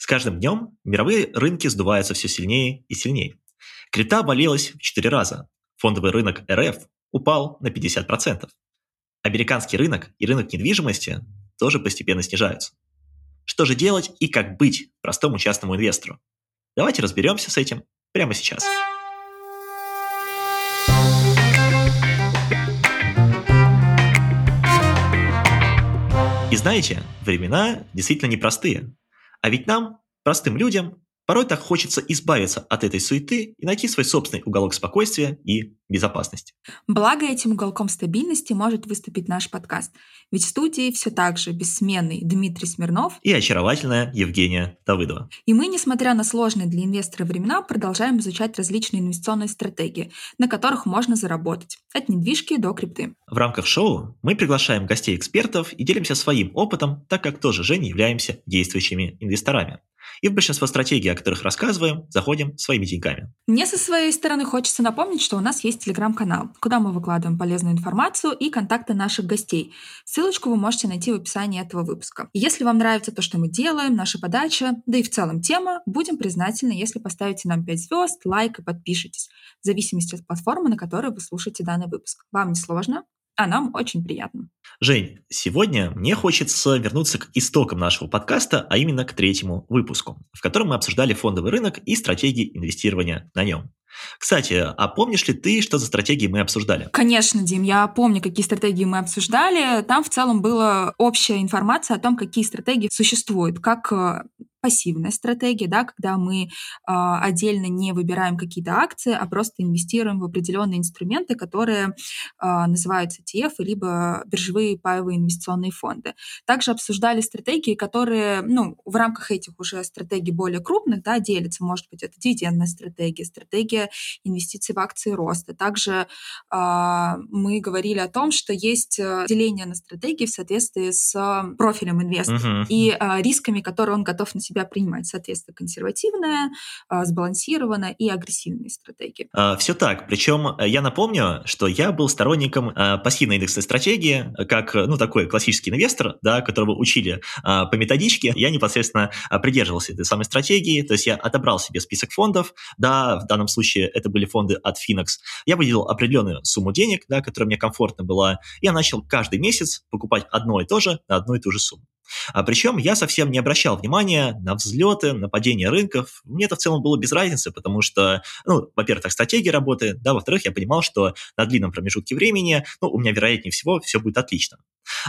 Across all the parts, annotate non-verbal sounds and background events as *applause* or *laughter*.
С каждым днем мировые рынки сдуваются все сильнее и сильнее. Крипта обвалилась в 4 раза. Фондовый рынок РФ упал на 50%. Американский рынок и рынок недвижимости тоже постепенно снижаются. Что же делать и как быть простому частному инвестору? Давайте разберемся с этим прямо сейчас. И знаете, времена действительно непростые. А ведь нам, простым людям, Порой так хочется избавиться от этой суеты и найти свой собственный уголок спокойствия и безопасности. Благо этим уголком стабильности может выступить наш подкаст. Ведь в студии все так же бессменный Дмитрий Смирнов и очаровательная Евгения Давыдова. И мы, несмотря на сложные для инвестора времена, продолжаем изучать различные инвестиционные стратегии, на которых можно заработать, от недвижки до крипты. В рамках шоу мы приглашаем гостей-экспертов и делимся своим опытом, так как тоже же не являемся действующими инвесторами. И в большинство стратегий, о которых рассказываем, заходим своими деньгами. Мне со своей стороны хочется напомнить, что у нас есть телеграм-канал, куда мы выкладываем полезную информацию и контакты наших гостей. Ссылочку вы можете найти в описании этого выпуска. Если вам нравится то, что мы делаем, наша подача, да и в целом тема, будем признательны, если поставите нам 5 звезд, лайк и подпишитесь, в зависимости от платформы, на которой вы слушаете данный выпуск. Вам не сложно? А нам очень приятно. Жень, сегодня мне хочется вернуться к истокам нашего подкаста, а именно к третьему выпуску, в котором мы обсуждали фондовый рынок и стратегии инвестирования на нем. Кстати, а помнишь ли ты, что за стратегии мы обсуждали? Конечно, Дим, я помню, какие стратегии мы обсуждали. Там в целом была общая информация о том, какие стратегии существуют, как э, пассивная стратегия, да, когда мы э, отдельно не выбираем какие-то акции, а просто инвестируем в определенные инструменты, которые э, называются ETF, либо биржевые паевые инвестиционные фонды. Также обсуждали стратегии, которые, ну, в рамках этих уже стратегий более крупных, да, делятся, может быть, это дивидендная стратегия, стратегия инвестиций в акции роста. Также э, мы говорили о том, что есть деление на стратегии в соответствии с профилем инвестора uh-huh. и э, рисками, которые он готов на себя принимать, соответственно, консервативная, а, сбалансированная и агрессивная стратегия. А, Все так. Причем э, я напомню, что я был сторонником а, пассивной индексной стратегии, как ну, такой классический инвестор, да, которого учили по методичке. Я непосредственно придерживался этой самой стратегии, то есть я отобрал себе список фондов, да, в данном случае это были фонды от Phoenix. Я выделил определенную сумму денег, да, которая мне комфортно была, я начал каждый месяц покупать одно и то же на одну и ту же сумму. А причем я совсем не обращал внимания на взлеты, на падение рынков. Мне это в целом было без разницы, потому что, ну, во-первых, так стратегия работает, да, во-вторых, я понимал, что на длинном промежутке времени, ну, у меня, вероятнее всего, все будет отлично.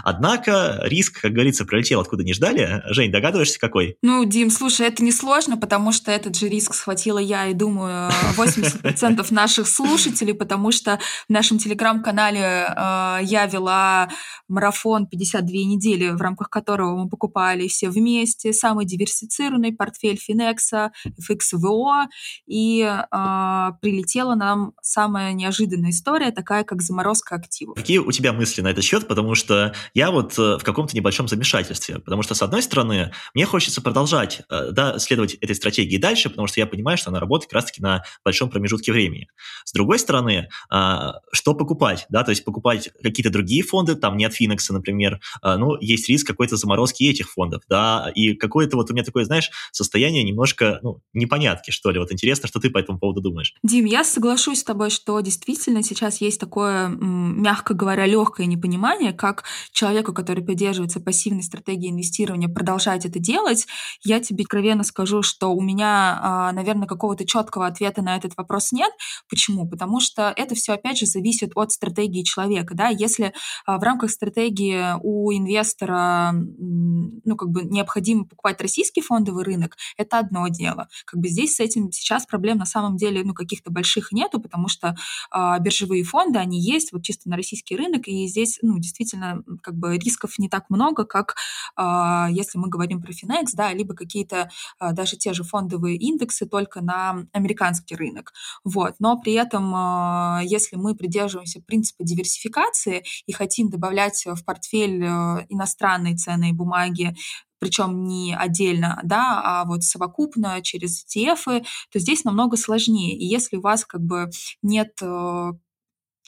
Однако риск, как говорится, пролетел откуда не ждали. Жень, догадываешься, какой? Ну, Дим, слушай, это не сложно, потому что этот же риск схватила я и, думаю, 80% *laughs* наших слушателей, потому что в нашем телеграм-канале э, я вела марафон 52 недели, в рамках которого мы покупали все вместе самый диверсифицированный портфель Финекса, FXVO, и э, прилетела нам самая неожиданная история, такая как заморозка активов. Какие у тебя мысли на этот счет? Потому что я вот э, в каком-то небольшом замешательстве, потому что, с одной стороны, мне хочется продолжать э, да, следовать этой стратегии дальше, потому что я понимаю, что она работает как раз-таки на большом промежутке времени. С другой стороны, а, что покупать? Да, то есть покупать какие-то другие фонды, там нет Финекса, например, а, ну, есть риск какой-то заморозки этих фондов, да, и какое-то вот у меня такое, знаешь, состояние немножко, ну, непонятки, что ли. Вот интересно, что ты по этому поводу думаешь. Дим, я соглашусь с тобой, что действительно сейчас есть такое, мягко говоря, легкое непонимание, как человеку, который придерживается пассивной стратегии инвестирования, продолжать это делать, я тебе откровенно скажу, что у меня, а, наверное, какого-то четкого ответа на этот вопрос нет. Почему? Потому что это все, опять же, зависит от стратегии человека. Да? Если а, в рамках стратегии у инвестора ну, как бы необходимо покупать российский фондовый рынок, это одно дело. Как бы здесь с этим сейчас проблем на самом деле ну, каких-то больших нету, потому что э, биржевые фонды, они есть вот чисто на российский рынок, и здесь ну, действительно как бы рисков не так много, как э, если мы говорим про Finex, да, либо какие-то э, даже те же фондовые индексы только на американский рынок. Вот. Но при этом, э, если мы придерживаемся принципа диверсификации и хотим добавлять в портфель э, иностранные ценные бумаги, причем не отдельно, да, а вот совокупно через ETF, то здесь намного сложнее. И если у вас как бы нет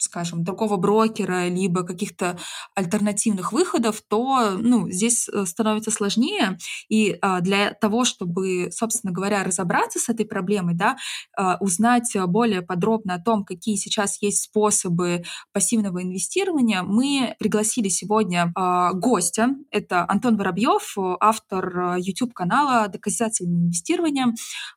скажем, другого брокера, либо каких-то альтернативных выходов, то ну, здесь э, становится сложнее. И а, для того, чтобы, собственно говоря, разобраться с этой проблемой, да, а, узнать более подробно о том, какие сейчас есть способы пассивного инвестирования, мы пригласили сегодня а, гостя. Это Антон Воробьев, автор YouTube-канала «Доказательное инвестирование».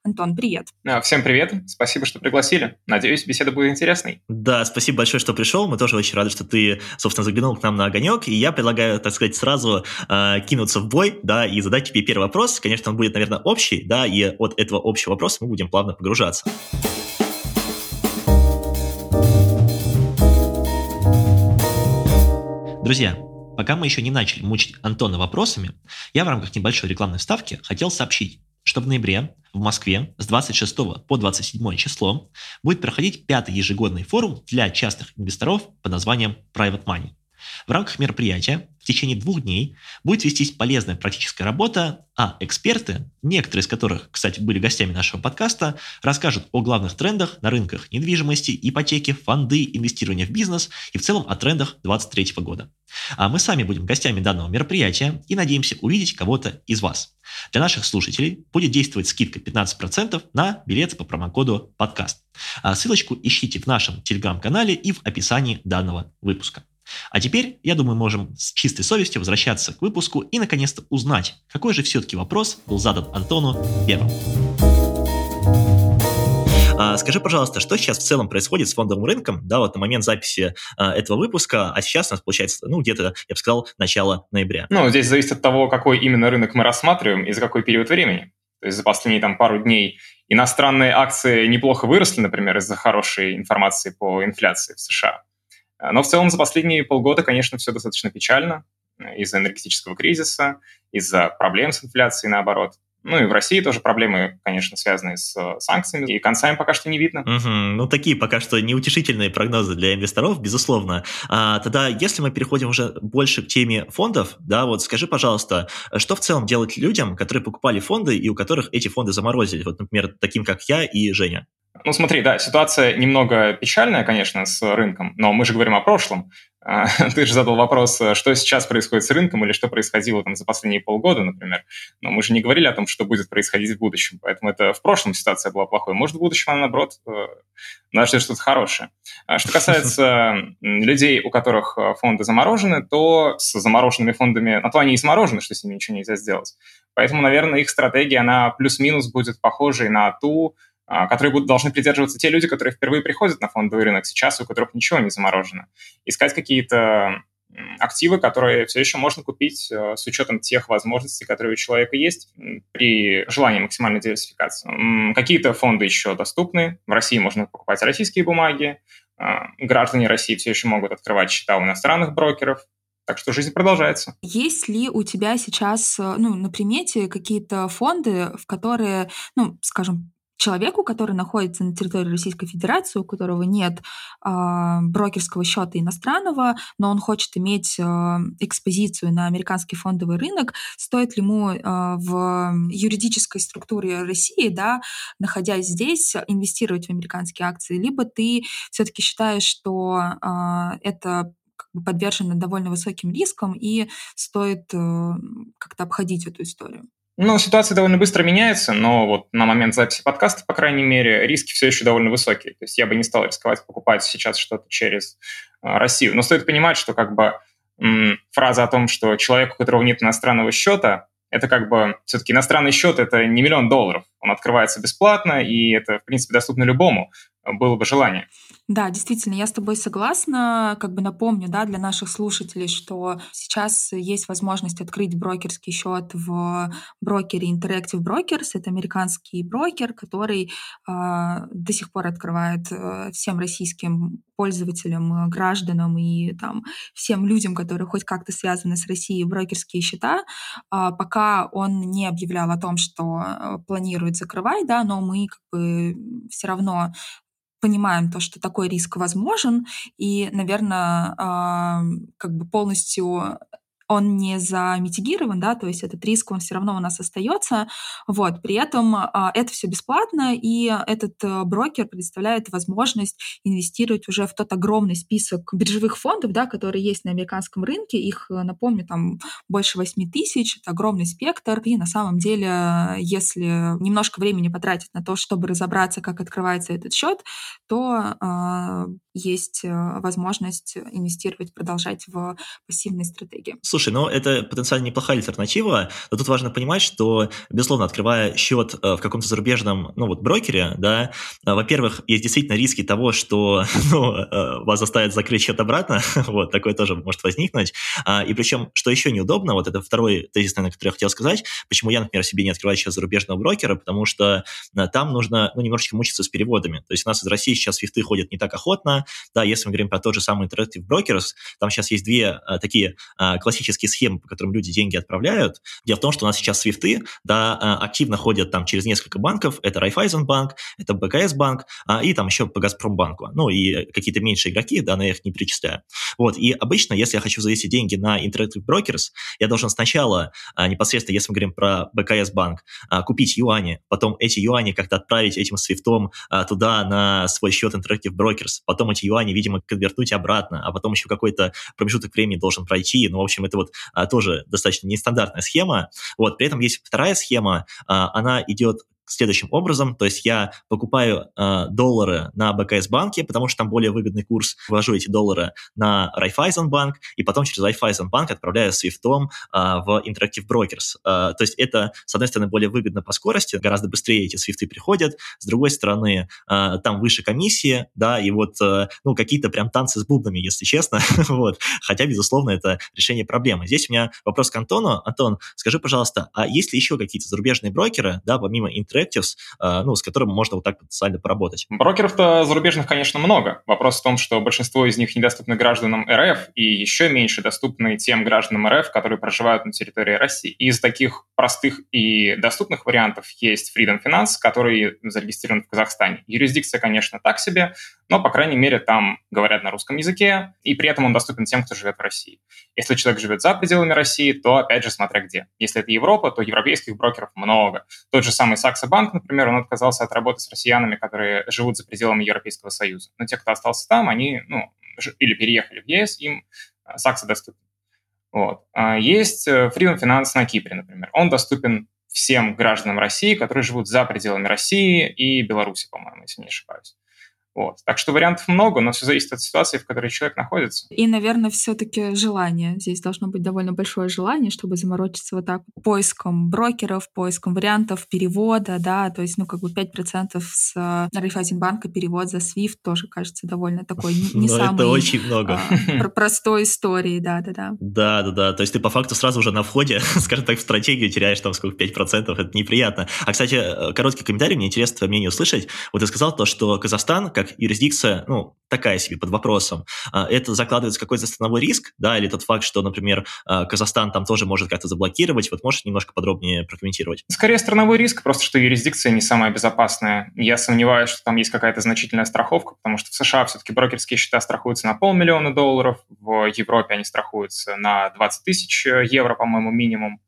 Антон, привет. Всем привет. Спасибо, что пригласили. Надеюсь, беседа будет интересной. Да, спасибо большое, что пришел. Мы тоже очень рады, что ты, собственно, заглянул к нам на огонек. И я предлагаю, так сказать, сразу э, кинуться в бой, да, и задать тебе первый вопрос. Конечно, он будет, наверное, общий, да, и от этого общего вопроса мы будем плавно погружаться. Друзья, пока мы еще не начали мучить Антона вопросами, я в рамках небольшой рекламной вставки хотел сообщить, что в ноябре в Москве с 26 по 27 число будет проходить пятый ежегодный форум для частных инвесторов под названием Private Money. В рамках мероприятия в течение двух дней будет вестись полезная практическая работа, а эксперты, некоторые из которых, кстати, были гостями нашего подкаста, расскажут о главных трендах на рынках недвижимости, ипотеки, фонды, инвестирования в бизнес и в целом о трендах 2023 года. А мы сами будем гостями данного мероприятия и надеемся увидеть кого-то из вас. Для наших слушателей будет действовать скидка 15% на билеты по промокоду подкаст. А ссылочку ищите в нашем телеграм-канале и в описании данного выпуска. А теперь, я думаю, можем с чистой совестью возвращаться к выпуску и наконец-то узнать, какой же все-таки вопрос был задан Антону первым. А, скажи, пожалуйста, что сейчас в целом происходит с фондовым рынком, да, вот на момент записи а, этого выпуска, а сейчас у нас получается, ну, где-то, я бы сказал, начало ноября. Ну, здесь зависит от того, какой именно рынок мы рассматриваем и за какой период времени. То есть за последние там пару дней иностранные акции неплохо выросли, например, из-за хорошей информации по инфляции в США. Э, но в целом за последние полгода, конечно, все достаточно печально э, из-за энергетического кризиса, из-за проблем с инфляцией, наоборот. Ну и в России тоже проблемы, конечно, связанные с э, санкциями, и конца им пока что не видно. Угу, ну, такие пока что неутешительные прогнозы для инвесторов, безусловно. А, тогда, если мы переходим уже больше к теме фондов, да, вот скажи, пожалуйста, что в целом делать людям, которые покупали фонды и у которых эти фонды заморозили, вот, например, таким, как я и Женя? Ну, смотри, да, ситуация немного печальная, конечно, с рынком, но мы же говорим о прошлом. *laughs* Ты же задал вопрос, что сейчас происходит с рынком или что происходило там за последние полгода, например. Но мы же не говорили о том, что будет происходить в будущем, поэтому это в прошлом ситуация была плохой. Может, в будущем она, наоборот, э, нас ждет что-то хорошее. А что касается *laughs* людей, у которых э, фонды заморожены, то с замороженными фондами, на то они и заморожены, что с ними ничего нельзя сделать. Поэтому, наверное, их стратегия, она плюс-минус будет похожей на ту, которые будут, должны придерживаться те люди, которые впервые приходят на фондовый рынок сейчас, у которых ничего не заморожено. Искать какие-то активы, которые все еще можно купить э, с учетом тех возможностей, которые у человека есть при желании максимальной диверсификации. Какие-то фонды еще доступны. В России можно покупать российские бумаги. А, граждане России все еще могут открывать счета у иностранных брокеров. Так что жизнь продолжается. Есть ли у тебя сейчас э, ну, на примете какие-то фонды, в которые, ну, скажем, человеку, который находится на территории Российской Федерации, у которого нет э, брокерского счета иностранного, но он хочет иметь э, экспозицию на американский фондовый рынок, стоит ли ему э, в юридической структуре России, да, находясь здесь, инвестировать в американские акции, либо ты все-таки считаешь, что э, это подвержено довольно высоким рискам и стоит э, как-то обходить эту историю? Ну, ситуация довольно быстро меняется, но вот на момент записи подкаста, по крайней мере, риски все еще довольно высокие. То есть я бы не стал рисковать покупать сейчас что-то через э, Россию. Но стоит понимать, что как бы фраза о том, что человек, у которого нет иностранного счета, это как бы все-таки иностранный счет, это не миллион долларов. Он открывается бесплатно, и это, в принципе, доступно любому, было бы желание. Да, действительно, я с тобой согласна. Как бы напомню, да, для наших слушателей, что сейчас есть возможность открыть брокерский счет в брокере Interactive Brokers. Это американский брокер, который э, до сих пор открывает э, всем российским пользователям, гражданам и там всем людям, которые хоть как-то связаны с Россией, брокерские счета, э, пока он не объявлял о том, что э, планирует закрывать, да, но мы как бы все равно понимаем то, что такой риск возможен, и, наверное, как бы полностью он не замитигирован, да, то есть этот риск, он все равно у нас остается, вот, при этом а, это все бесплатно, и этот а, брокер предоставляет возможность инвестировать уже в тот огромный список биржевых фондов, да, которые есть на американском рынке, их, э, напомню, там больше 8 тысяч, это огромный спектр, и на самом деле, если немножко времени потратить на то, чтобы разобраться, как открывается этот счет, то э, есть возможность инвестировать, продолжать в пассивные стратегии. Слушай, ну это потенциально неплохая альтернатива, но тут важно понимать, что, безусловно, открывая счет э, в каком-то зарубежном, ну вот, брокере, да, э, во-первых, есть действительно риски того, что, *laughs* ну, э, вас заставят закрыть счет обратно, *laughs* вот, такое тоже может возникнуть, а, и причем, что еще неудобно, вот это второй тезис, наверное, который я хотел сказать, почему я, например, себе не открываю сейчас зарубежного брокера, потому что там нужно, ну, немножечко мучиться с переводами, то есть у нас из России сейчас свифты ходят не так охотно, да, если мы говорим про тот же самый Interactive Brokers, там сейчас есть две такие классические классические схемы, по которым люди деньги отправляют. Дело в том, что у нас сейчас свифты, да, а, активно ходят там через несколько банков. Это Райфайзенбанк, это БКС банк, а, и там еще по Газпромбанку. Ну, и какие-то меньшие игроки, да, но я их не перечисляю. Вот, и обычно, если я хочу завести деньги на Interactive Brokers, я должен сначала, а, непосредственно, если мы говорим про БКС банк, купить юани, потом эти юани как-то отправить этим свифтом туда на свой счет Interactive Brokers, потом эти юани, видимо, конвертнуть обратно, а потом еще какой-то промежуток времени должен пройти. Ну, в общем, это вот а, тоже достаточно нестандартная схема. Вот, при этом есть вторая схема, а, она идет следующим образом, то есть я покупаю э, доллары на БКС банке, потому что там более выгодный курс, ввожу эти доллары на Райфайзен банк, и потом через Райфайзен банк отправляю свифтом э, в Interactive Brokers. Э, то есть это, с одной стороны, более выгодно по скорости, гораздо быстрее эти свифты приходят, с другой стороны, э, там выше комиссии, да, и вот, э, ну, какие-то прям танцы с бубнами, если честно, *laughs* вот, хотя, безусловно, это решение проблемы. Здесь у меня вопрос к Антону. Антон, скажи, пожалуйста, а есть ли еще какие-то зарубежные брокеры, да, помимо Interactive Interactives, э, ну, с которым можно вот так потенциально поработать? Брокеров-то зарубежных, конечно, много. Вопрос в том, что большинство из них недоступны гражданам РФ и еще меньше доступны тем гражданам РФ, которые проживают на территории России. Из таких простых и доступных вариантов есть Freedom Finance, который зарегистрирован в Казахстане. Юрисдикция, конечно, так себе, но, по крайней мере, там говорят на русском языке, и при этом он доступен тем, кто живет в России. Если человек живет за пределами России, то, опять же, смотря где. Если это Европа, то европейских брокеров много. Тот же самый Саксо Банк, например, он отказался от работы с россиянами, которые живут за пределами Европейского Союза. Но те, кто остался там, они, ну, или переехали в ЕС, им Саксо доступен. Вот. А есть э, Freedom Finance на Кипре, например. Он доступен всем гражданам России, которые живут за пределами России и Беларуси, по-моему, если не ошибаюсь. Вот. Так что вариантов много, но все зависит от ситуации, в которой человек находится. И, наверное, все-таки желание. Здесь должно быть довольно большое желание, чтобы заморочиться вот так поиском брокеров, поиском вариантов перевода, да, то есть, ну, как бы 5% с э, Райфайзенбанка перевод за SWIFT тоже кажется довольно такой не, не *laughs* самый... это очень много. А, простой истории, да-да-да. Да-да-да, то есть ты по факту сразу уже на входе, *laughs* скажем так, в стратегию теряешь там сколько, 5%, это неприятно. А, кстати, э, короткий комментарий, мне интересно твое мнение услышать. Вот ты сказал то, что Казахстан, как как юрисдикция, ну, такая себе под вопросом. А, это закладывается какой-то становой риск, да, или тот факт, что, например, а, Казахстан там тоже может как-то заблокировать. Вот можешь немножко подробнее прокомментировать? Скорее страновой риск, просто что юрисдикция не самая безопасная. Я сомневаюсь, что там есть какая-то значительная страховка, потому что в США все-таки брокерские счета страхуются на полмиллиона долларов, в Европе они страхуются на 20 тысяч евро, по-моему, минимум.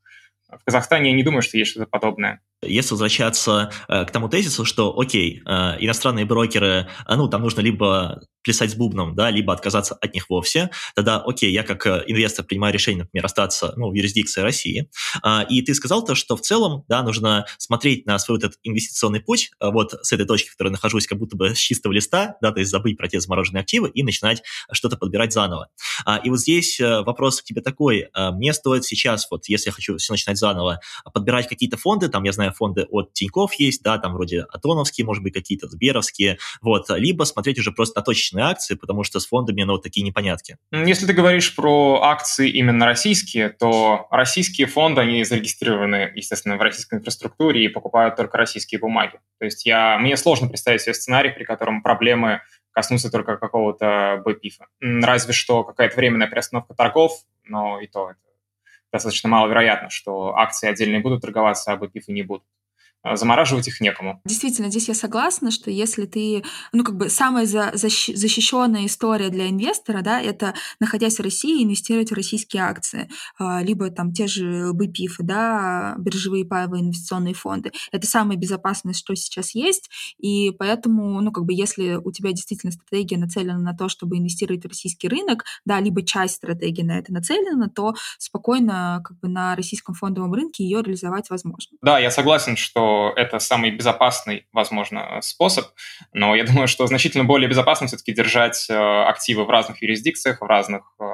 В Казахстане я не думаю, что есть что-то подобное. Если возвращаться э, к тому тезису, что, окей, э, иностранные брокеры, э, ну, там нужно либо плясать с бубном, да, либо отказаться от них вовсе, тогда, окей, я как э, инвестор принимаю решение, например, остаться, ну, в юрисдикции России. Э, и ты сказал то, что в целом, да, нужно смотреть на свой вот этот инвестиционный путь, э, вот с этой точки, в которой нахожусь, как будто бы с чистого листа, да, то есть забыть про те замороженные активы и начинать что-то подбирать заново. Э, и вот здесь э, вопрос к тебе такой. Мне стоит сейчас, вот, если я хочу все начинать заново, подбирать какие-то фонды, там, я знаю, фонды от Тиньков есть, да, там вроде Атоновские, может быть, какие-то Сберовские, вот, либо смотреть уже просто на точечные акции, потому что с фондами, ну, вот такие непонятки. Если ты говоришь про акции именно российские, то российские фонды, они зарегистрированы, естественно, в российской инфраструктуре и покупают только российские бумаги. То есть я, мне сложно представить себе сценарий, при котором проблемы коснутся только какого-то БПИФа. Разве что какая-то временная приостановка торгов, но и то это достаточно маловероятно, что акции отдельные будут торговаться, а БПИФы не будут. А, замораживать их некому. Действительно, здесь я согласна, что если ты, ну, как бы самая за, защ, защищенная история для инвестора, да, это находясь в России, инвестировать в российские акции, а, либо там те же БПИФ, да, биржевые паевые инвестиционные фонды. Это самое безопасное, что сейчас есть, и поэтому, ну, как бы, если у тебя действительно стратегия нацелена на то, чтобы инвестировать в российский рынок, да, либо часть стратегии на это нацелена, то спокойно, как бы, на российском фондовом рынке ее реализовать возможно. Да, я согласен, что это самый безопасный, возможно, способ, но я думаю, что значительно более безопасно все-таки держать э, активы в разных юрисдикциях, в разных э,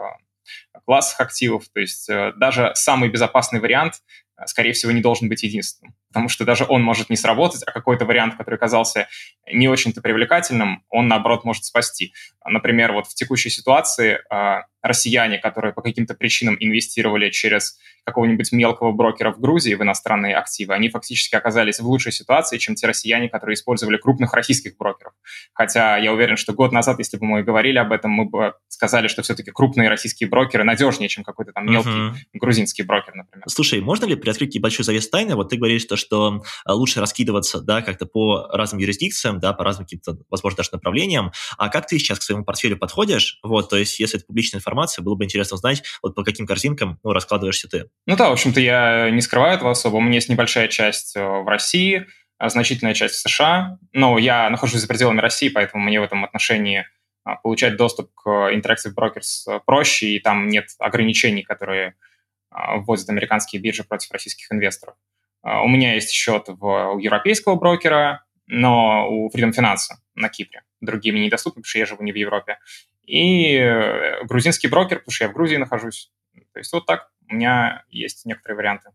классах активов. То есть э, даже самый безопасный вариант скорее всего, не должен быть единственным. Потому что даже он может не сработать, а какой-то вариант, который казался не очень-то привлекательным, он, наоборот, может спасти. Например, вот в текущей ситуации э, россияне, которые по каким-то причинам инвестировали через какого-нибудь мелкого брокера в Грузии в иностранные активы, они фактически оказались в лучшей ситуации, чем те россияне, которые использовали крупных российских брокеров. Хотя я уверен, что год назад, если бы мы говорили об этом, мы бы сказали, что все-таки крупные российские брокеры надежнее, чем какой-то там мелкий uh-huh. грузинский брокер, например. Слушай, можно ли приоткрыть небольшую завесу тайны? Вот ты говоришь, то, что а, лучше раскидываться, да, как-то по разным юрисдикциям, да, по разным каким-то, возможно, даже направлениям. А как ты сейчас к своему портфелю подходишь? Вот, то есть, если это публичная информация, было бы интересно узнать, вот по каким корзинкам, ну, раскладываешься ты. Ну да, в общем-то, я не скрываю этого особо. У меня есть небольшая часть э, в России, а значительная часть в США. Но я нахожусь за пределами России, поэтому мне в этом отношении а, получать доступ к Interactive Brokers э, проще, и там нет ограничений, которые а, вводят американские биржи против российских инвесторов. А, у меня есть счет в, у европейского брокера, но у Freedom Finance на Кипре. Другие мне недоступны, потому что я живу не в Европе. И э, грузинский брокер, потому что я в Грузии нахожусь. То есть вот так у меня есть некоторые варианты.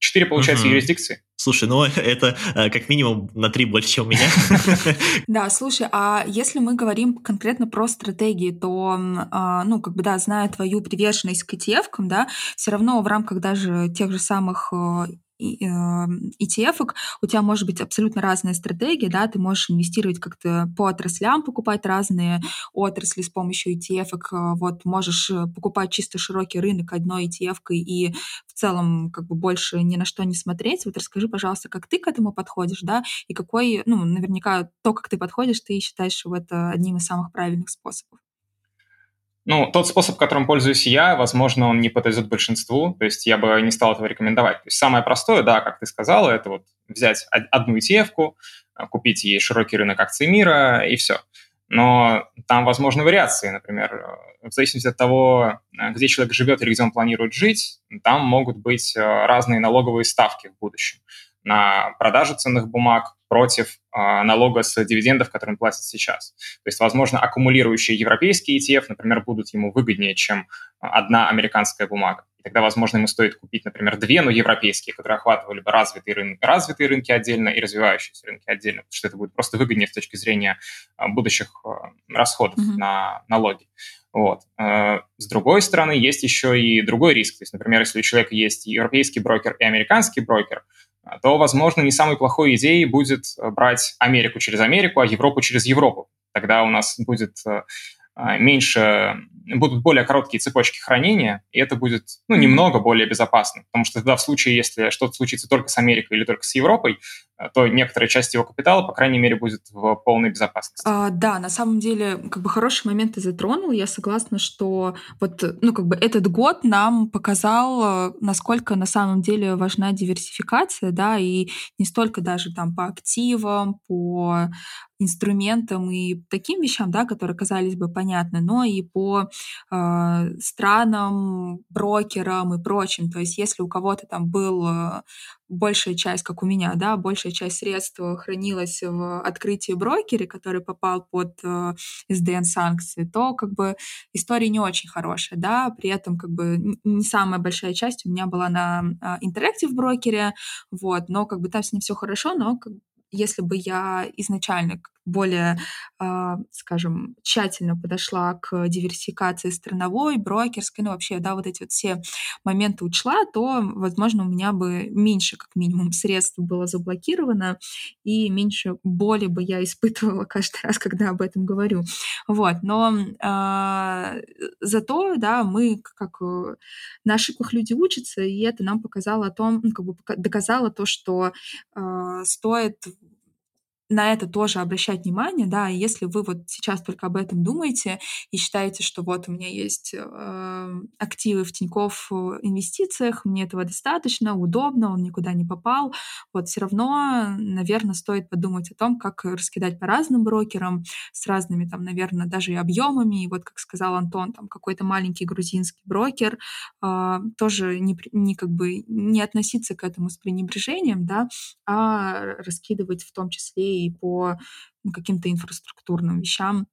Четыре, получается, угу. юрисдикции. Слушай, ну *laughs* это э, как минимум на три больше, чем у меня. *laughs* *laughs* Да, слушай, а если мы говорим конкретно про стратегии, то, а, ну, как бы, да, зная твою приверженность к ETF, да, все равно в рамках даже тех же самых э, ETF, эм, у тебя может быть абсолютно разная стратегия, да, ты можешь инвестировать как-то по отраслям, покупать разные отрасли с помощью ETF, э, вот можешь э, покупать чисто широкий рынок одной ETF и в целом как бы больше ни на что не смотреть. Вот расскажи, пожалуйста, как ты к этому подходишь, да, и какой, ну, наверняка то, как ты подходишь, ты считаешь, что это одним из самых правильных способов. Ну, тот способ, которым пользуюсь я, возможно, он не подойдет большинству, то есть я бы не стал этого рекомендовать. То есть самое простое, да, как ты сказала, это вот взять одну ETF, а, купить ей широкий рынок акций мира и все. Но там возможны вариации, например, в зависимости от того, э, где человек живет или где он планирует жить, там могут быть э, разные налоговые ставки в будущем на продажу ценных бумаг против налога с дивидендов, который он платит сейчас. То есть, возможно, аккумулирующие европейские ETF, например, будут ему выгоднее, чем одна американская бумага. И тогда, возможно, ему стоит купить, например, две, но европейские, которые охватывали бы развитые, рын... развитые рынки отдельно и развивающиеся рынки отдельно, потому что это будет просто выгоднее с точки зрения э, будущих э, расходов mm-hmm. на налоги. Вот. С другой стороны, есть еще и другой риск. То есть, например, если у человека есть европейский брокер и американский брокер, то, возможно, не самой плохой идеей будет э, брать Америку через Америку, а Европу через Европу. Тогда у нас будет э, а, меньше, будут более короткие цепочки хранения, и это будет ну, немного более безопасно. Потому что тогда в случае, если что-то случится только с Америкой или только с Европой, э, то некоторая часть его капитала, по крайней мере, будет в полной безопасности. А, да, на самом деле, как бы хороший момент ты затронул. Я согласна, что вот, ну, как бы этот год нам показал, насколько на самом деле важна диверсификация, да, и не столько даже там по активам, по инструментам и таким вещам, да, которые казались бы понятны, но и по э, странам, брокерам и прочим. То есть если у кого-то там был большая часть, как у меня, да, большая часть средств хранилась в открытии брокере, который попал под э, SDN-санкции, то как бы история не очень хорошая, да, при этом как бы не самая большая часть у меня была на э, Interactive брокере, вот, но как бы там с ним все хорошо, но как, если бы я изначально более, э, скажем, тщательно подошла к диверсификации страновой, брокерской, ну вообще, да, вот эти вот все моменты учла, то, возможно, у меня бы меньше, как минимум, средств было заблокировано, и меньше боли бы я испытывала *laughs* каждый раз, когда об этом говорю. Вот, но э, зато, да, мы, как э, на ошибках люди учатся, и это нам показало о том, ну, как бы доказало то, что э, стоит на это тоже обращать внимание, да, и если вы вот сейчас только об этом думаете и считаете, что вот у меня есть э, активы в Тинькофф инвестициях, мне этого достаточно, удобно, он никуда не попал, вот все равно, наверное, стоит подумать о том, как раскидать по разным брокерам с разными там, наверное, даже и объемами, и вот, как сказал Антон, там какой-то маленький грузинский брокер, э, тоже не, не как бы не относиться к этому с пренебрежением, да, а раскидывать в том числе и по каким-то инфраструктурным вещам,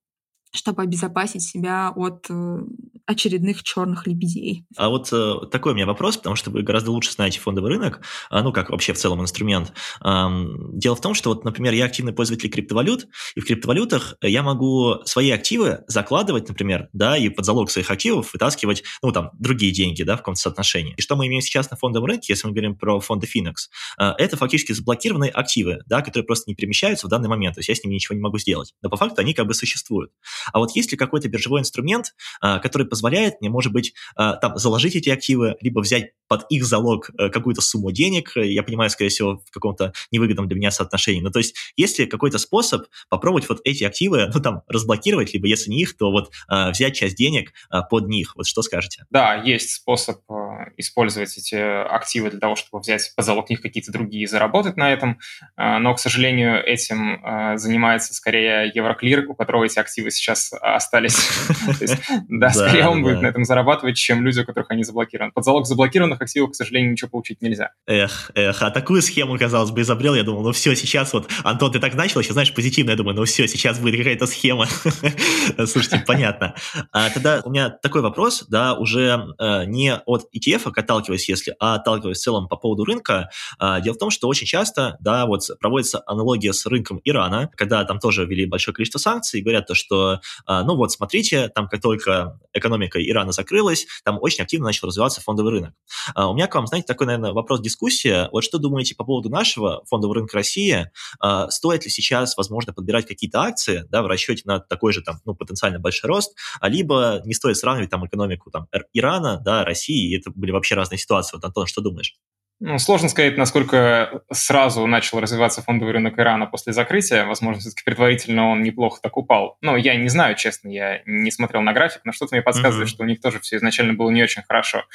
чтобы обезопасить себя от э, очередных черных лебедей. А вот э, такой у меня вопрос, потому что вы гораздо лучше знаете фондовый рынок, а, ну, как вообще в целом инструмент. Эм, дело в том, что вот, например, я активный пользователь криптовалют, и в криптовалютах я могу свои активы закладывать, например, да, и под залог своих активов вытаскивать, ну, там, другие деньги, да, в каком-то соотношении. И что мы имеем сейчас на фондовом рынке, если мы говорим про фонды Finex, э, это фактически заблокированные активы, да, которые просто не перемещаются в данный момент, то есть я с ними ничего не могу сделать. Но по факту они как бы существуют. А вот есть ли какой-то биржевой инструмент, э, который позволяет мне, может быть, э, там заложить эти активы, либо взять под их залог э, какую-то сумму денег, я понимаю, скорее всего, в каком-то невыгодном для меня соотношении. Ну, то есть, есть ли какой-то способ попробовать вот эти активы, ну, там, разблокировать, либо если не их, то вот э, взять часть денег э, под них? Вот что скажете? Да, есть способ э, использовать эти активы для того, чтобы взять под залог них какие-то другие и заработать на этом, э, но, к сожалению, этим э, занимается скорее Евроклир, у которого эти активы сейчас остались. *laughs* Да, скорее он будет на этом зарабатывать, чем люди, у которых они заблокированы. Под залог заблокированных активов, к сожалению, ничего получить нельзя. Эх, эх, а такую схему, казалось бы, изобрел, я думал, ну все, сейчас вот, Антон, ты так начал, сейчас, знаешь, позитивно, я думаю, ну все, сейчас будет какая-то схема. *laughs* Слушайте, понятно. А, тогда у меня такой вопрос, да, уже э, не от ETF, отталкиваясь, если, а отталкиваясь в целом по поводу рынка. А, дело в том, что очень часто, да, вот проводится аналогия с рынком Ирана, когда там тоже ввели большое количество санкций, и говорят то, что, а, ну вот, смотрите, там как только экономика Ирана закрылась, там очень активно начал развиваться фондовый рынок. А, у меня к вам, знаете, такой, наверное, вопрос-дискуссия. Вот что думаете по поводу нашего фондового рынка России? А, стоит ли сейчас, возможно, подбирать какие-то акции, да, в расчете на такой же там, ну, потенциально большой рост, либо не стоит сравнивать там экономику там Ирана, да, России, и это были вообще разные ситуации. Вот, Антон, что думаешь? Ну, сложно сказать, насколько сразу начал развиваться фондовый рынок Ирана после закрытия. Возможно, все-таки предварительно он неплохо так упал. Но я не знаю, честно, я не смотрел на график, но что-то мне подсказывает, mm-hmm. что у них тоже все изначально было не очень хорошо.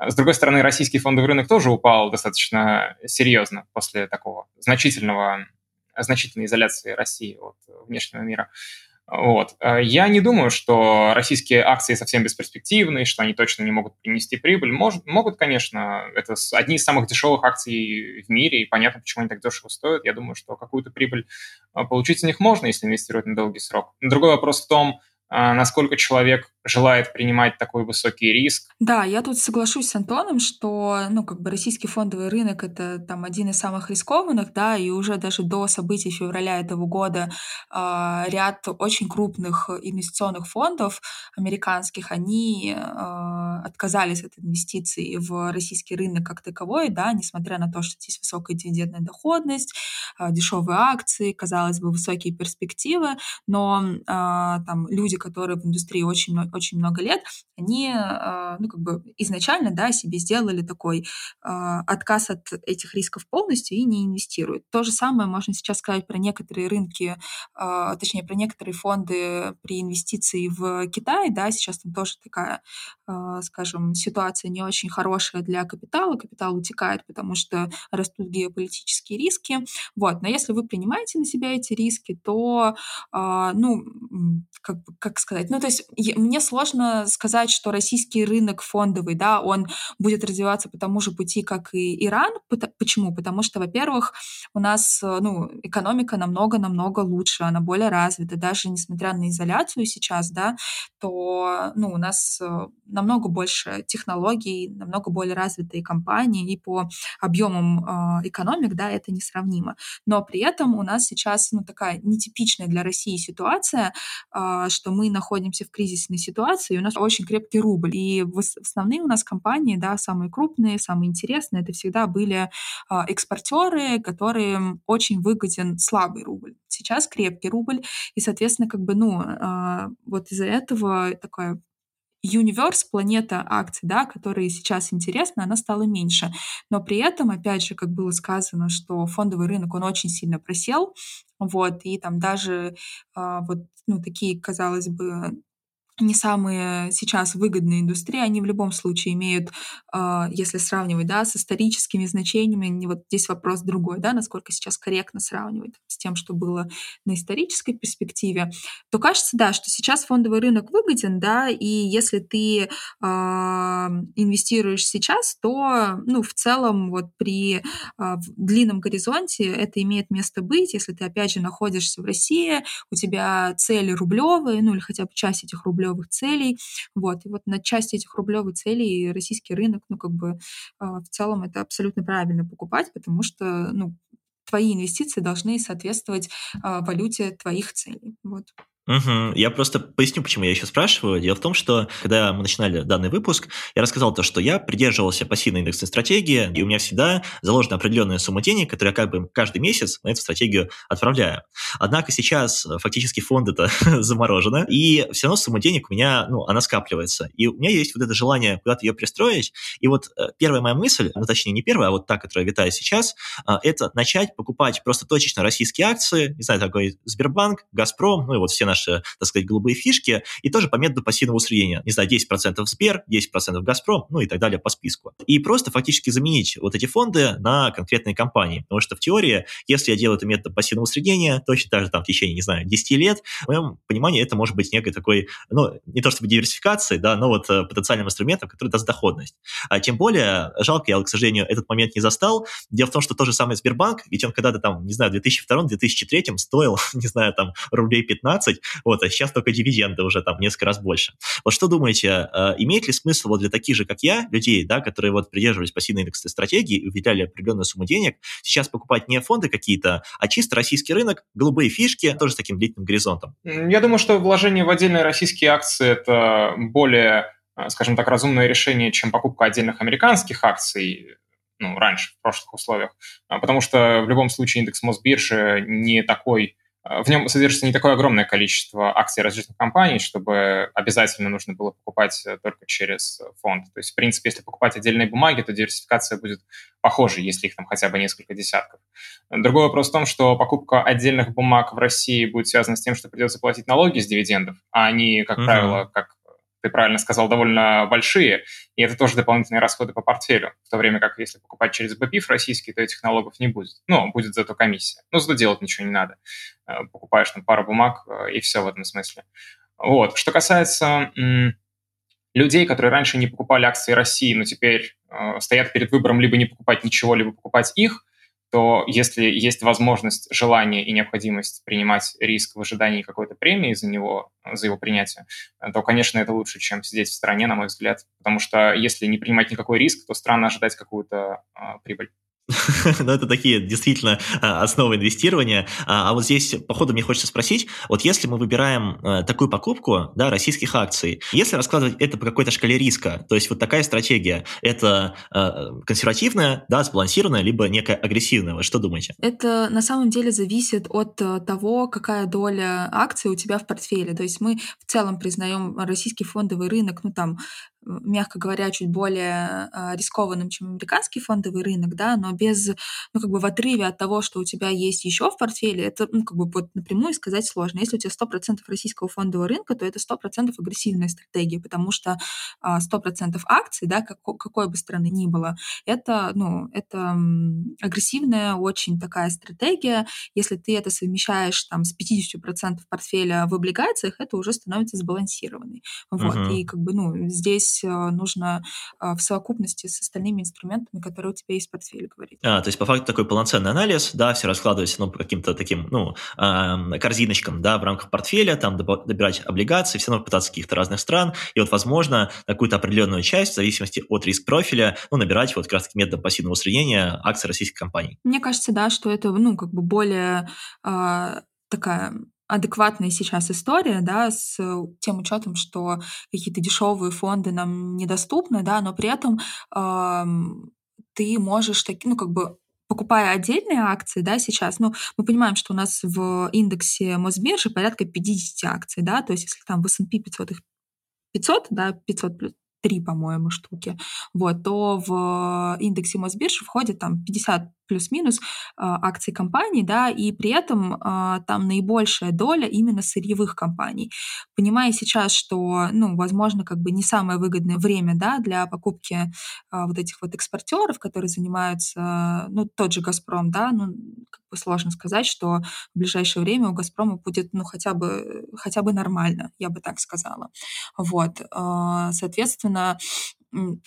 С другой стороны, российский фондовый рынок тоже упал достаточно серьезно после такого значительного, значительной изоляции России от внешнего мира. Вот. Я не думаю, что российские акции совсем бесперспективные, что они точно не могут принести прибыль. Может, могут, конечно. Это одни из самых дешевых акций в мире, и понятно, почему они так дешево стоят. Я думаю, что какую-то прибыль а, получить с них можно, если инвестировать на долгий срок. Другой вопрос в том, а, насколько человек желает принимать такой высокий риск. Да, я тут соглашусь с Антоном, что, ну, как бы российский фондовый рынок это там один из самых рискованных, да, и уже даже до событий февраля этого года э, ряд очень крупных инвестиционных фондов американских, они э, отказались от инвестиций в российский рынок как таковой, да, несмотря на то, что здесь высокая дивидендная доходность, э, дешевые акции, казалось бы, высокие перспективы, но э, там люди, которые в индустрии очень, очень много лет, они а, ну, как бы изначально да, себе сделали такой а, отказ от этих рисков полностью и не инвестируют. То же самое можно сейчас сказать про некоторые рынки, а, точнее, про некоторые фонды при инвестиции в Китай. Да, сейчас там тоже такая, скажем, ситуация не очень хорошая для капитала. Капитал утекает, потому что растут геополитические риски. Вот. Но если вы принимаете на себя эти риски, то, ну, как, как сказать, ну, то есть мне сложно сказать, что российский рынок фондовый, да, он будет развиваться по тому же пути, как и Иран. Почему? Потому что, во-первых, у нас ну, экономика намного-намного лучше, она более развита. Даже несмотря на изоляцию сейчас, да, то ну, у нас намного больше технологий, намного более развитые компании, и по объемам э, экономик, да, это несравнимо. Но при этом у нас сейчас ну, такая нетипичная для России ситуация, э, что мы находимся в кризисной ситуации, и у нас очень крепкий рубль. И основные у нас компании, да, самые крупные, самые интересные, это всегда были э, экспортеры, которым очень выгоден слабый рубль. Сейчас крепкий рубль, и, соответственно, как бы, ну, э, вот из-за этого такое Universe, планета акций, да, которые сейчас интересны, она стала меньше. Но при этом, опять же, как было сказано, что фондовый рынок, он очень сильно просел, вот, и там даже э, вот, ну, такие, казалось бы, не самые сейчас выгодные индустрии, они в любом случае имеют, э, если сравнивать, да, с историческими значениями, не вот здесь вопрос другой, да, насколько сейчас корректно сравнивать с тем, что было на исторической перспективе, то кажется, да, что сейчас фондовый рынок выгоден, да, и если ты э, инвестируешь сейчас, то, ну, в целом вот при э, длинном горизонте это имеет место быть, если ты, опять же, находишься в России, у тебя цели рублевые, ну, или хотя бы часть этих рублей рублевых целей. Вот. И вот на части этих рублевых целей российский рынок, ну, как бы а, в целом это абсолютно правильно покупать, потому что, ну, твои инвестиции должны соответствовать а, валюте твоих целей. Вот. Угу. Я просто поясню, почему я еще спрашиваю. Дело в том, что когда мы начинали данный выпуск, я рассказал то, что я придерживался пассивной индексной стратегии, и у меня всегда заложена определенная сумма денег, которую я как бы каждый месяц на эту стратегию отправляю. Однако сейчас э, фактически фонд это *laughs* заморожено, и все равно сумма денег у меня, ну, она скапливается. И у меня есть вот это желание куда-то ее пристроить. И вот э, первая моя мысль, ну, точнее, не первая, а вот та, которая витает сейчас, э, это начать покупать просто точечно российские акции, не знаю, такой Сбербанк, Газпром, ну и вот все наши, так сказать, голубые фишки, и тоже по методу пассивного усреднения. Не знаю, 10% Сбер, 10% Газпром, ну и так далее по списку. И просто фактически заменить вот эти фонды на конкретные компании. Потому что в теории, если я делаю это методом пассивного усреднения, точно так же там в течение, не знаю, 10 лет, в моем понимании это может быть некой такой, ну, не то чтобы диверсификацией, да, но вот э, потенциальным инструментом, который даст доходность. А тем более, жалко, я, к сожалению, этот момент не застал. Дело в том, что тот же самый Сбербанк, ведь он когда-то там, не знаю, в 2002-2003 стоил, *laughs* не знаю, там, рублей 15, вот, а сейчас только дивиденды уже там несколько раз больше. Вот что думаете, э, имеет ли смысл вот для таких же, как я, людей, да, которые вот придерживались пассивной индексной стратегии и выделяли определенную сумму денег, сейчас покупать не фонды какие-то, а чисто российский рынок, голубые фишки, тоже с таким длительным горизонтом? Я думаю, что вложение в отдельные российские акции – это более э, скажем так, разумное решение, чем покупка отдельных американских акций, ну, раньше, в прошлых условиях, а, потому что в любом случае индекс Мосбиржи не такой в нем содержится не такое огромное количество акций различных компаний, чтобы обязательно нужно было покупать э, только через фонд. То есть, в принципе, если покупать отдельные бумаги, то диверсификация будет похожей, если их там хотя бы несколько десятков. Другой вопрос в том, что покупка отдельных бумаг в России будет связана с тем, что придется платить налоги с дивидендов, а они, как uh-huh. правило, как ты правильно сказал, довольно большие, и это тоже дополнительные расходы по портфелю, в то время как если покупать через БПИФ российский, то этих налогов не будет. Ну, будет зато комиссия. Ну, зато делать ничего не надо. Э, покупаешь там пару бумаг, э, и все в этом смысле. Вот. Что касается людей, которые раньше не покупали акции России, но теперь э, стоят перед выбором либо не покупать ничего, либо покупать их, то если есть возможность, желание и необходимость принимать риск в ожидании какой-то премии за него, за его принятие, то, конечно, это лучше, чем сидеть в стороне, на мой взгляд. Потому что если не принимать никакой риск, то странно ожидать какую-то а, прибыль. *laughs* Ну, это такие действительно а, основы инвестирования. А, а вот здесь, походу, мне хочется спросить, вот если мы выбираем э, такую покупку, да, российских акций, если раскладывать это по какой-то шкале риска, то есть вот такая стратегия, это э, консервативная, да, сбалансированная, либо некая агрессивная, вы что думаете? Это на самом деле зависит от э, того, какая доля акций у тебя в портфеле. То есть мы в целом признаем российский фондовый рынок, ну там, мягко говоря, чуть более а, рискованным, чем американский фондовый рынок, да, но без, ну, как бы в отрыве от того, что у тебя есть еще в портфеле, это, ну, как бы вот напрямую сказать сложно. Если у тебя 100% российского фондового рынка, то это 100% агрессивная стратегия, потому что 100% акций, да, как, какой бы страны ни было, это, ну, это агрессивная очень такая стратегия. Если ты это совмещаешь там с 50% портфеля в облигациях, это уже становится сбалансированный. Вот, uh-huh. и как бы, ну, здесь здесь э, нужно э, в совокупности с остальными инструментами, которые у тебя есть в портфеле, говорить. А, то есть по факту такой полноценный анализ, да, все раскладывать, ну, по каким-то таким, ну, корзиночкам, да, в рамках портфеля, там добирать облигации, все равно пытаться каких-то разных стран, и вот, возможно, какую-то определенную часть, в зависимости от риск-профиля, ну, набирать вот как раз-таки методом пассивного усреднения акций российских компаний. Мне кажется, да, что это, ну, как бы более э, такая адекватная сейчас история, да, с тем учетом, что какие-то дешевые фонды нам недоступны, да, но при этом э, ты можешь, таки, ну, как бы покупая отдельные акции, да, сейчас, ну, мы понимаем, что у нас в индексе Мосбиржи порядка 50 акций, да, то есть если там в S&P 500 их 500, да, 500 плюс три, по-моему, штуки, вот, то в индексе Мосбиржи входит там 50 плюс-минус а, акций компаний, да, и при этом а, там наибольшая доля именно сырьевых компаний. Понимая сейчас, что, ну, возможно, как бы не самое выгодное время, да, для покупки а, вот этих вот экспортеров, которые занимаются, ну, тот же «Газпром», да, ну, как бы сложно сказать, что в ближайшее время у «Газпрома» будет, ну, хотя бы, хотя бы нормально, я бы так сказала. Вот, соответственно,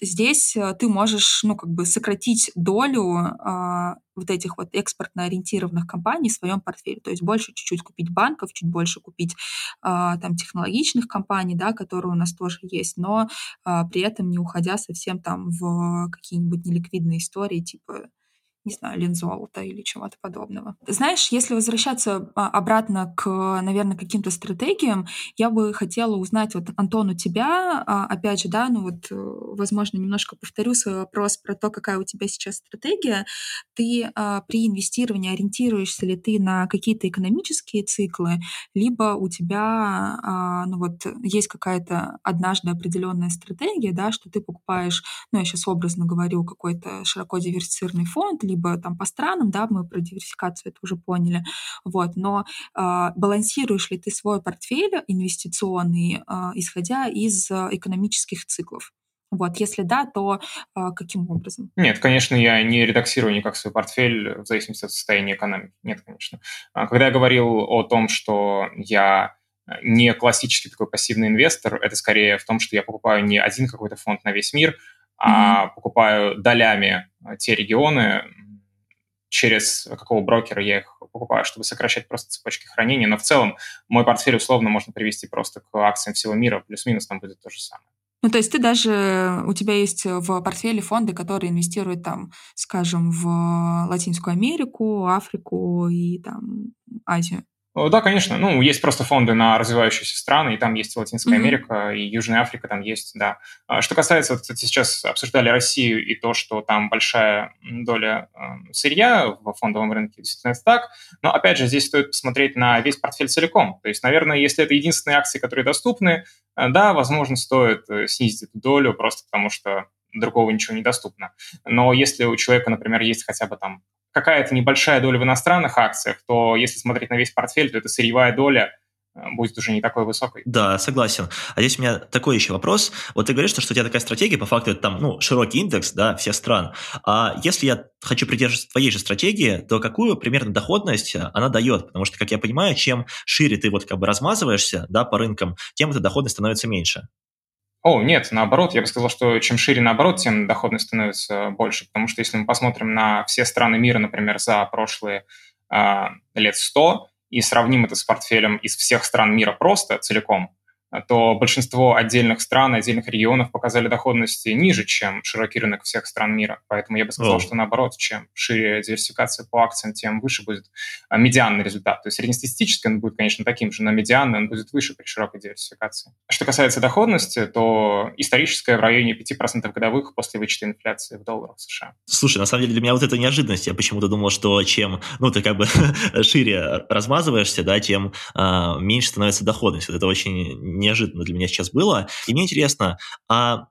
здесь э, ты можешь, ну, как бы сократить долю а, вот этих вот экспортно ориентированных компаний в своем портфеле, то есть больше чуть-чуть купить банков, чуть больше купить а, там технологичных компаний, да, которые у нас тоже есть, но а, при этом не уходя совсем там в какие-нибудь неликвидные истории, типа не знаю, линзолота или чего-то подобного. Знаешь, если возвращаться а, обратно к, наверное, каким-то стратегиям, я бы хотела узнать, вот, Антон, у тебя, а, опять же, да, ну вот, э, возможно, немножко повторю свой вопрос про то, какая у тебя сейчас стратегия. Ты а, при инвестировании ориентируешься ли ты на какие-то экономические циклы, либо у тебя, ну вот, есть какая-то однажды определенная стратегия, да, что ты покупаешь, ну, я сейчас образно говорю, какой-то широко диверсифицированный фонд, либо там по странам, да, мы про диверсификацию это уже поняли, вот, но э, балансируешь ли ты свой портфель инвестиционный, э, исходя из экономических циклов? Вот, если да, то э, каким образом? Нет, конечно, я не редактирую никак свой портфель в зависимости от состояния экономики. Нет, конечно. Когда я говорил о том, что я не классический такой пассивный инвестор, это скорее в том, что я покупаю не один какой-то фонд на весь мир, а mm-hmm. покупаю долями те регионы, через какого брокера я их покупаю, чтобы сокращать просто цепочки хранения. Но в целом мой портфель условно можно привести просто к акциям всего мира, плюс-минус там будет то же самое. Ну, то есть ты даже, у тебя есть в портфеле фонды, которые инвестируют там, скажем, в Латинскую Америку, Африку и там Азию. Да, конечно. Ну, есть просто фонды на развивающиеся страны, и там есть Латинская mm-hmm. Америка, и Южная Африка там есть, да. А что касается, вот, кстати, сейчас обсуждали Россию и то, что там большая доля э, сырья в фондовом рынке, действительно это так. Но, опять же, здесь стоит посмотреть на весь портфель целиком. То есть, наверное, если это единственные акции, которые доступны, э, да, возможно, стоит э, снизить эту долю просто потому, что другого ничего не доступно. Но если у человека, например, есть хотя бы там какая-то небольшая доля в иностранных акциях, то если смотреть на весь портфель, то эта сырьевая доля э, будет уже не такой высокой. Да, согласен. А здесь у меня такой еще вопрос. Вот ты говоришь, что у тебя такая стратегия, по факту это там, ну, широкий индекс, да, всех стран. А если я хочу придерживаться твоей же стратегии, то какую примерно доходность она дает? Потому что, как я понимаю, чем шире ты вот как бы размазываешься, да, по рынкам, тем эта доходность становится меньше. О, нет, наоборот, я бы сказал, что чем шире наоборот, тем доходность становится больше, потому что если мы посмотрим на все страны мира, например, за прошлые э, лет 100 и сравним это с портфелем из всех стран мира просто целиком, то большинство отдельных стран, отдельных регионов показали доходности ниже, чем широкий рынок всех стран мира. Поэтому я бы сказал, oh. что наоборот, чем шире диверсификация по акциям, тем выше будет а, медианный результат. То есть среднестатистический он будет, конечно, таким же, но медианный он будет выше при широкой диверсификации. Что касается доходности, то историческая в районе 5% годовых после вычета инфляции в долларах США. Слушай, на самом деле для меня вот это неожиданность. Я почему-то думал, что чем, ну, ты как бы *laughs* шире размазываешься, да, тем э, меньше становится доходность. Вот это очень неожиданно для меня сейчас было. И мне интересно, а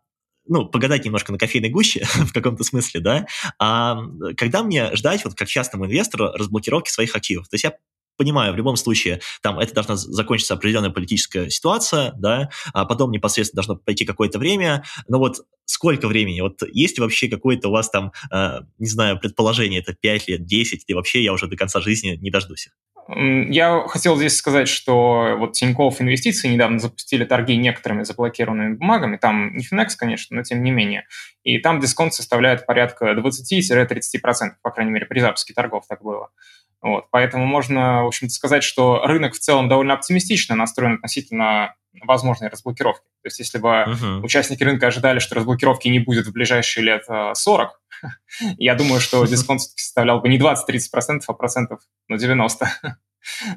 ну, погадать немножко на кофейной гуще *laughs* в каком-то смысле, да, а когда мне ждать, вот как частному инвестору, разблокировки своих активов? То есть я понимаю, в любом случае, там это должна закончиться определенная политическая ситуация, да, а потом непосредственно должно пройти какое-то время, но вот сколько времени? Вот есть вообще какое-то у вас там, э, не знаю, предположение, это 5 лет, 10, или вообще я уже до конца жизни не дождусь? Я хотел здесь сказать, что вот Тинькофф Инвестиции недавно запустили торги некоторыми заблокированными бумагами. Там не Finex, конечно, но тем не менее. И там дисконт составляет порядка 20-30%, по крайней мере, при запуске торгов так было. Вот, поэтому можно, в общем-то, сказать, что рынок в целом довольно оптимистично настроен относительно возможной разблокировки. То есть если бы uh-huh. участники рынка ожидали, что разблокировки не будет в ближайшие лет 40, э, *laughs* я думаю, что *laughs* дисконт составлял бы не 20-30%, а процентов ну, 90%. *laughs*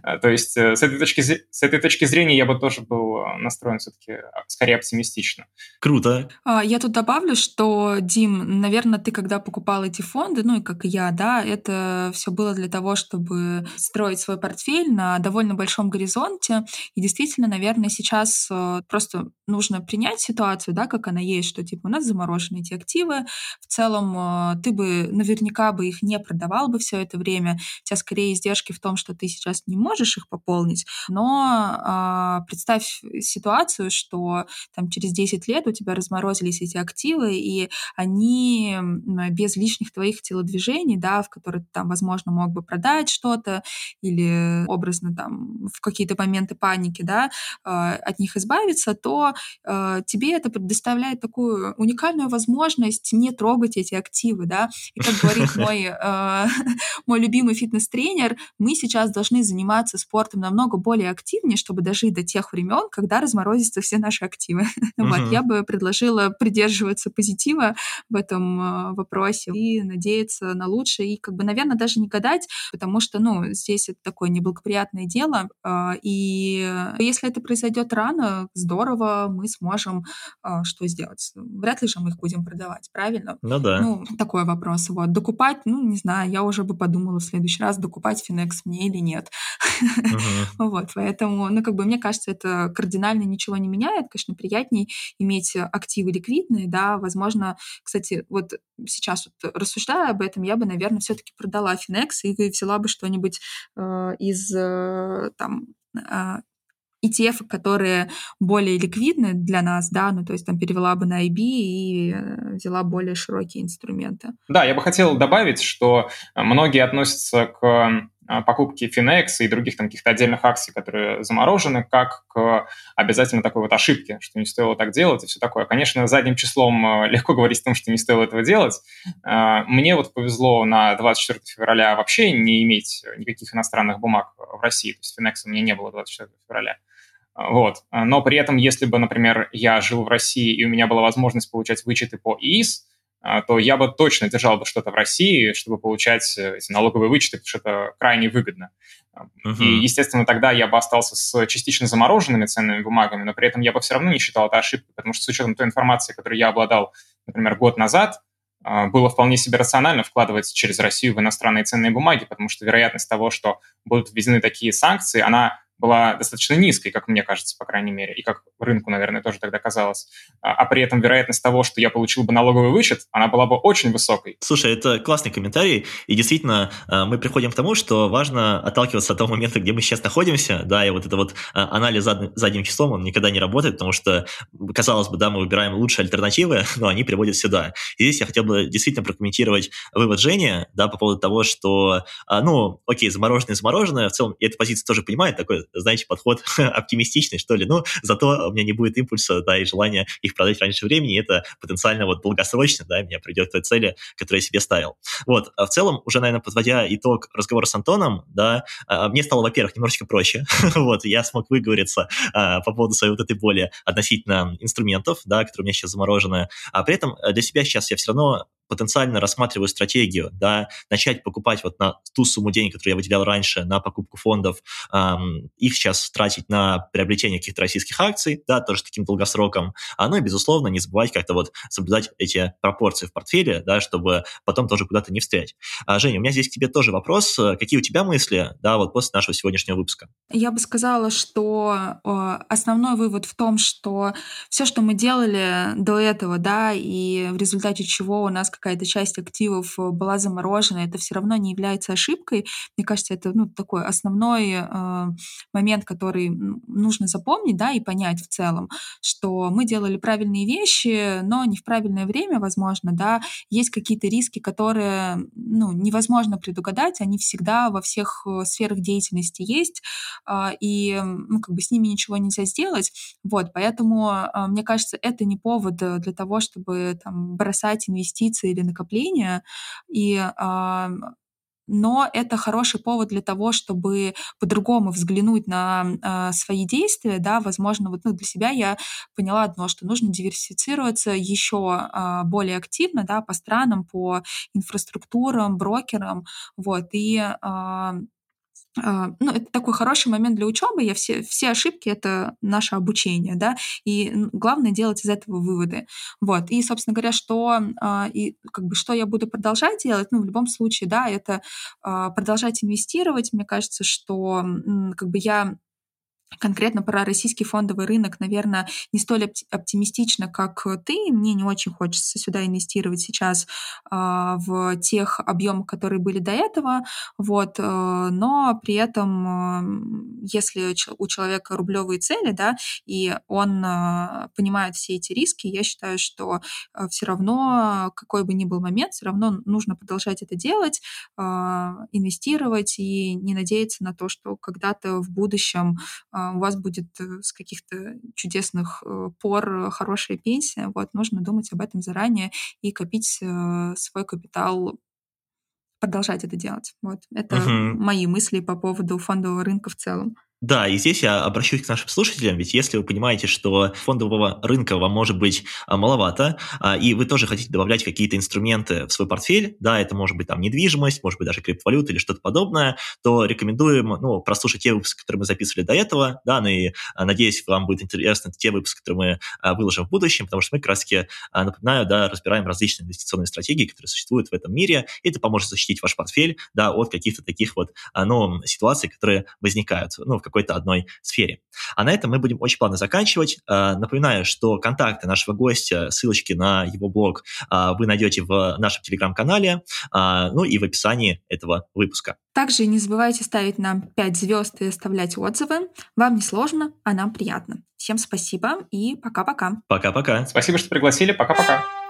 А, то есть э, с этой, точки, с этой точки зрения я бы тоже был э, настроен все-таки а, скорее оптимистично. Круто. А, я тут добавлю, что, Дим, наверное, ты когда покупал эти фонды, ну и как и я, да, это все было для того, чтобы строить свой портфель на довольно большом горизонте. И действительно, наверное, сейчас э, просто нужно принять ситуацию, да, как она есть, что типа у нас заморожены эти активы. В целом ты бы наверняка бы их не продавал бы все это время. У тебя скорее издержки в том, что ты сейчас сейчас не можешь их пополнить, но а, представь ситуацию, что там через 10 лет у тебя разморозились эти активы, и они без лишних твоих телодвижений, да, в которые ты там, возможно, мог бы продать что-то или образно там в какие-то моменты паники, да, а, от них избавиться, то а, тебе это предоставляет такую уникальную возможность не трогать эти активы, да. И как говорит *laughs* мой, а, *laughs* мой любимый фитнес-тренер, мы сейчас должны заниматься спортом намного более активнее, чтобы дожить до тех времен, когда разморозятся все наши активы. Uh-huh. *laughs* Вот, я бы предложила придерживаться позитива в этом э, вопросе и надеяться на лучшее. И, как бы, наверное, даже не гадать, потому что, ну, здесь это такое неблагоприятное дело. Э, и если это произойдет рано, здорово, мы сможем э, что сделать? Вряд ли же мы их будем продавать, правильно? Ну да. Ну, такой вопрос. Вот. Докупать, ну, не знаю, я уже бы подумала в следующий раз, докупать Финекс мне или нет. *laughs* Вот, поэтому, ну, как бы, мне кажется, это кардинально ничего не меняет. Конечно, приятней иметь активы ликвидные, да, возможно, кстати, вот сейчас вот рассуждая об этом, я бы, наверное, все-таки продала Finex и взяла бы что-нибудь э, из э, там э, ETF, которые более ликвидны для нас, да, ну то есть там перевела бы на IB и э, взяла более широкие инструменты. Да, я бы хотел добавить, что многие относятся к а, покупки Finex и других там каких-то отдельных акций, которые заморожены, как к обязательно такой вот ошибке, что не стоило так делать и все такое. Конечно, задним числом э, *laughs* легко говорить о том, что не стоило этого делать. А, мне вот повезло на 24 февраля вообще не иметь никаких иностранных бумаг в России, то есть Finex у меня не было 24 февраля. А, вот. Но при этом, если бы, например, я жил в России и у меня была возможность получать вычеты по ИИС, а, то я бы точно держал бы что-то в России, чтобы получать э, эти налоговые вычеты, потому что это крайне выгодно. Uh-huh. И, естественно, тогда я бы остался с частично замороженными ценными бумагами, но при этом я бы все равно не считал это ошибкой, потому что с учетом той информации, которой я обладал, например, год назад, а, было вполне себе рационально вкладывать через Россию в иностранные ценные бумаги, потому что вероятность того, что будут введены такие санкции, она была достаточно низкой, как мне кажется, по крайней мере, и как рынку, наверное, тоже тогда казалось. А, а при этом вероятность того, что я получил бы налоговый вычет, она была бы очень высокой. Слушай, это классный комментарий, и действительно а, мы приходим к тому, что важно отталкиваться от того момента, где мы сейчас находимся, да, и вот это вот а, анализ задним, числом, он никогда не работает, потому что, казалось бы, да, мы выбираем лучшие альтернативы, *laughs* но они приводят сюда. И здесь я хотел бы действительно прокомментировать вывод Жени, да, по поводу того, что, ну, окей, замороженное, замороженное, в целом, и эта позиция тоже понимает, такой знаете, подход *laughs* оптимистичный, что ли. Ну, зато у меня не будет импульса, да, и желания их продать раньше времени, это потенциально вот долгосрочно, да, меня придет к той цели, которую я себе ставил. Вот, а в целом, уже, наверное, подводя итог разговора с Антоном, да, а, мне стало, во-первых, немножечко проще, *laughs* вот, я смог выговориться а, по поводу своей вот этой боли относительно инструментов, да, которые у меня сейчас заморожены, а при этом для себя сейчас я все равно потенциально рассматриваю стратегию, да, начать покупать вот на ту сумму денег, которую я выделял раньше на покупку фондов, эм, их сейчас тратить на приобретение каких-то российских акций, да, тоже таким долгосроком, а ну и, безусловно, не забывать как-то вот соблюдать эти пропорции в портфеле, да, чтобы потом тоже куда-то не встрять. А, Женя, у меня здесь к тебе тоже вопрос. Какие у тебя мысли, да, вот после нашего сегодняшнего выпуска? Я бы сказала, что э, основной вывод в том, что все, что мы делали до этого, да, и в результате чего у нас какая-то часть активов была заморожена, это все равно не является ошибкой. Мне кажется, это ну, такой основной э, момент, который нужно запомнить, да, и понять в целом, что мы делали правильные вещи, но не в правильное время, возможно, да, есть какие-то риски, которые, ну, невозможно предугадать, они всегда во всех э, сферах деятельности есть, э, и, ну, как бы с ними ничего нельзя сделать, вот, поэтому, э, мне кажется, это не повод для того, чтобы там бросать инвестиции или накопления, и э, но это хороший повод для того, чтобы по-другому взглянуть на э, свои действия, да, возможно, вот ну, для себя я поняла одно, что нужно диверсифицироваться еще э, более активно, да, по странам, по инфраструктурам, брокерам, вот, и а, ну, это такой хороший момент для учебы. Я все, все ошибки — это наше обучение, да, и главное делать из этого выводы. Вот. И, собственно говоря, что, а, и, как бы, что я буду продолжать делать, ну, в любом случае, да, это а, продолжать инвестировать. Мне кажется, что как бы я конкретно про российский фондовый рынок, наверное, не столь оптимистично, как ты. Мне не очень хочется сюда инвестировать сейчас э, в тех объемах, которые были до этого. Вот, э, но при этом, э, если у человека рублевые цели, да, и он э, понимает все эти риски, я считаю, что э, все равно, какой бы ни был момент, все равно нужно продолжать это делать, э, инвестировать и не надеяться на то, что когда-то в будущем а, у вас будет э, с каких-то чудесных э, пор хорошая пенсия, вот, нужно думать об этом заранее и копить э, свой капитал продолжать это делать. Вот. Это угу. мои мысли по поводу фондового рынка в целом. Да, и здесь я обращусь к нашим слушателям, ведь если вы понимаете, что фондового рынка вам может быть а, маловато, а, и вы тоже хотите добавлять какие-то инструменты в свой портфель, да, это может быть там недвижимость, может быть даже криптовалюта или что-то подобное, то рекомендуем, ну, прослушать те выпуски, которые мы записывали до этого, да, ну и а, надеюсь, вам будет интересно те выпуски, которые мы выложим в будущем, потому что мы как раз-таки, напоминаю, да, разбираем различные инвестиционные стратегии, которые существуют в этом мире, и это поможет защитить ваш портфель, да, от каких-то таких вот, ну, ситуаций, которые возникают, ну, в какой-то одной сфере. А на этом мы будем очень плавно заканчивать. А, напоминаю, что контакты нашего гостя, ссылочки на его блог а, вы найдете в нашем телеграм-канале, а, ну и в описании этого выпуска. Также не забывайте ставить нам 5 звезд и оставлять отзывы. Вам не сложно, а нам приятно. Всем спасибо и пока-пока. Пока-пока. Спасибо, что пригласили. Пока-пока.